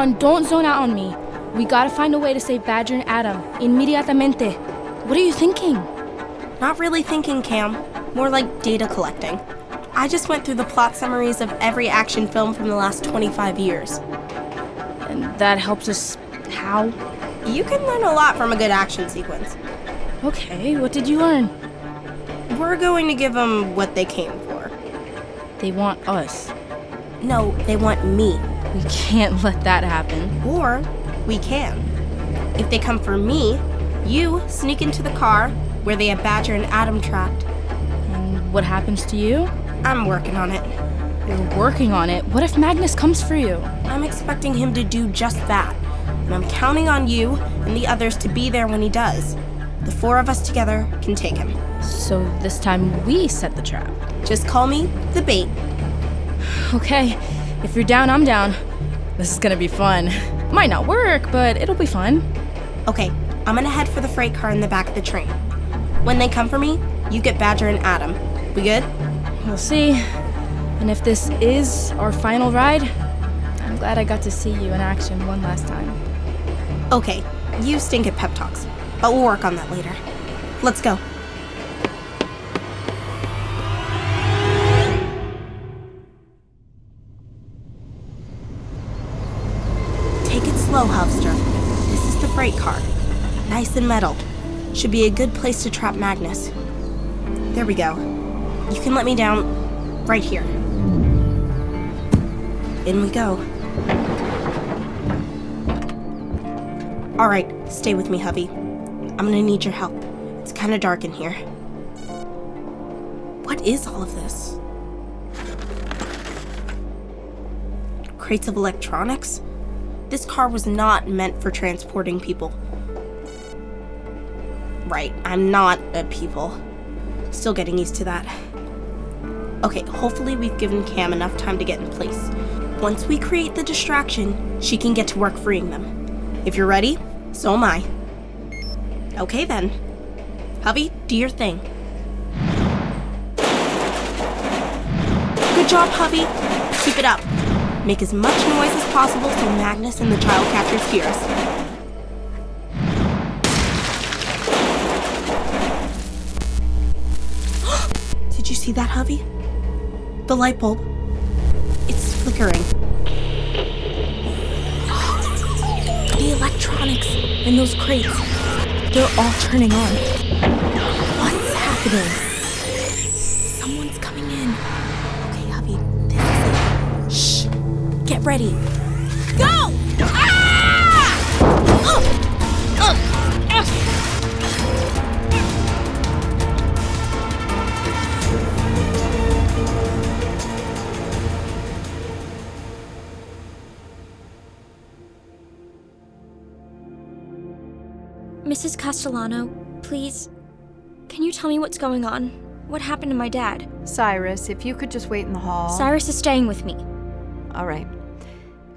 on, don't zone out on me. We gotta find a way to save Badger and Adam. Inmediatamente. What are you thinking? Not really thinking, Cam. More like data collecting. I just went through the plot summaries of every action film from the last 25 years. And that helps us how? You can learn a lot from a good action sequence. Okay, what did you learn? We're going to give them what they came for. They want us. No, they want me. We can't let that happen. Or we can. If they come for me, you sneak into the car where they have Badger and Adam trapped. And what happens to you? I'm working on it. You're working on it. What if Magnus comes for you? I'm expecting him to do just that. And I'm counting on you and the others to be there when he does. The four of us together can take him. So this time we set the trap. Just call me the bait. Okay, if you're down, I'm down. This is gonna be fun. Might not work, but it'll be fun. Okay, I'm gonna head for the freight car in the back of the train. When they come for me, you get Badger and Adam. We good? We'll see. And if this is our final ride, I'm glad I got to see you in action one last time. Okay, you stink at pep talks, but we'll work on that later. Let's go. Slow, Hubster. This is the freight car. Nice and metal. Should be a good place to trap Magnus. There we go. You can let me down right here. In we go. All right, stay with me, hubby. I'm gonna need your help. It's kind of dark in here. What is all of this? Crates of electronics? This car was not meant for transporting people. Right, I'm not a people. Still getting used to that. Okay, hopefully we've given Cam enough time to get in place. Once we create the distraction, she can get to work freeing them. If you're ready, so am I. Okay then. Hubby, do your thing. Good job, hubby. Keep it up. Make as much noise as possible so Magnus and the child catchers hear us. Did you see that, hubby? The light bulb. It's flickering. The electronics in those crates. They're all turning on. What's happening? Get ready. Go! Ah! Mrs. Castellano, please, can you tell me what's going on? What happened to my dad? Cyrus, if you could just wait in the hall. Cyrus is staying with me. All right.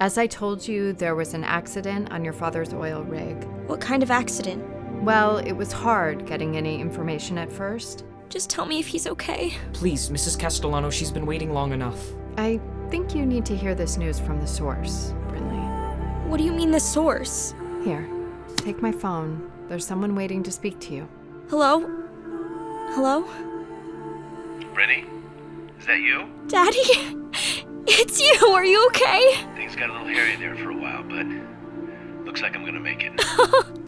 As I told you, there was an accident on your father's oil rig. What kind of accident? Well, it was hard getting any information at first. Just tell me if he's okay. Please, Mrs. Castellano, she's been waiting long enough. I think you need to hear this news from the source, Brynleigh. What do you mean, the source? Here, take my phone. There's someone waiting to speak to you. Hello? Hello? Brittany? Is that you? Daddy? It's you! Are you okay? Things got a little hairy there for a while, but looks like I'm gonna make it.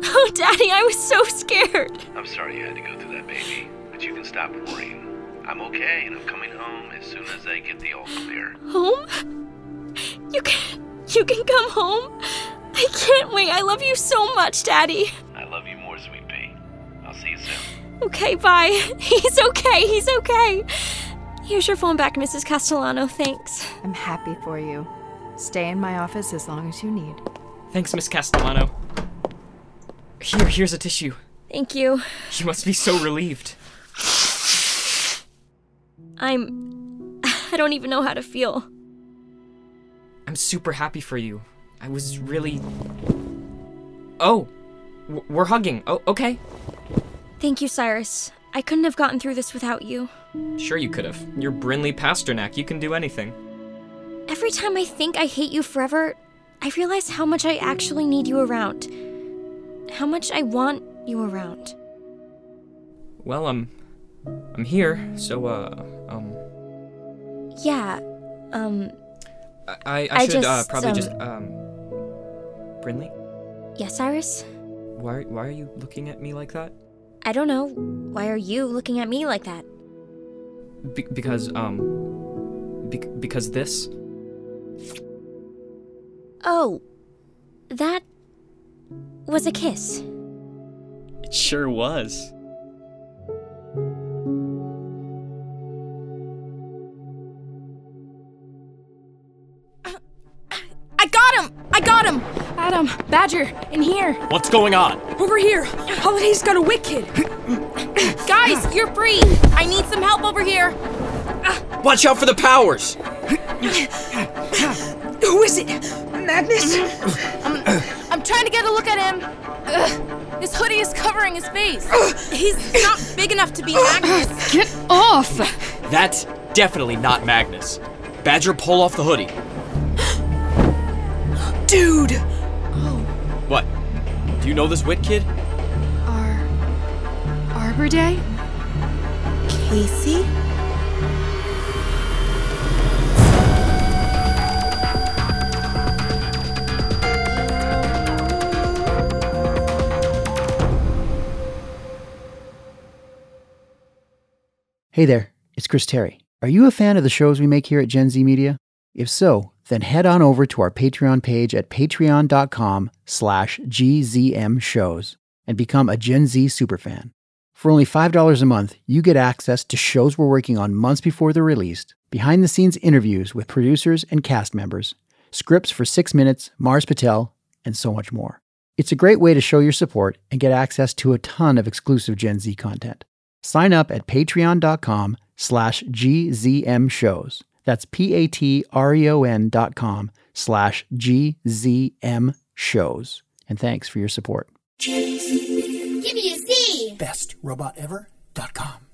Oh, Daddy, I was so scared. I'm sorry you had to go through that, baby, but you can stop worrying. I'm okay, and I'm coming home as soon as I get the all clear. Home? You can you can come home? I can't wait. I love you so much, Daddy. I love you more, sweet pea. I'll see you soon. Okay, bye. He's okay. He's okay. Here's your phone back, Mrs. Castellano. Thanks. I'm happy for you. Stay in my office as long as you need. Thanks, Miss Castellano. Here, here's a tissue. Thank you. You must be so relieved. I'm. I don't even know how to feel. I'm super happy for you. I was really. Oh, w- we're hugging. Oh, okay. Thank you, Cyrus. I couldn't have gotten through this without you. Sure, you could have. You're Brynleigh Pasternak. You can do anything. Every time I think I hate you forever, I realize how much I actually need you around. How much I want you around. Well, um, I'm here, so, uh, um, Yeah, um, I, I, I should, uh, probably um, just, um, Brynleigh? yes, Cyrus? Why, why are you looking at me like that? I don't know. Why are you looking at me like that? Be- because, um, be- because this? Oh, that was a kiss. It sure was. Adam, Badger, in here. What's going on? Over here. Holiday's got a wit kid. Guys, you're free. I need some help over here. Watch out for the powers! Who is it? Magnus? I'm, I'm trying to get a look at him. Ugh, this hoodie is covering his face. He's not big enough to be Magnus. Get off! That's definitely not Magnus. Badger, pull off the hoodie. Dude! What? Do you know this wit kid? Ar. Arbor Day? Casey? Hey there, it's Chris Terry. Are you a fan of the shows we make here at Gen Z Media? If so, then head on over to our Patreon page at patreon.com slash gzmshows and become a Gen Z superfan. For only $5 a month, you get access to shows we're working on months before they're released, behind-the-scenes interviews with producers and cast members, scripts for 6 Minutes, Mars Patel, and so much more. It's a great way to show your support and get access to a ton of exclusive Gen Z content. Sign up at patreon.com slash gzm shows. That's p-a-t-r-e-o-n dot com slash gzm shows. And thanks for your support. Give me a C. BestRobotEver.com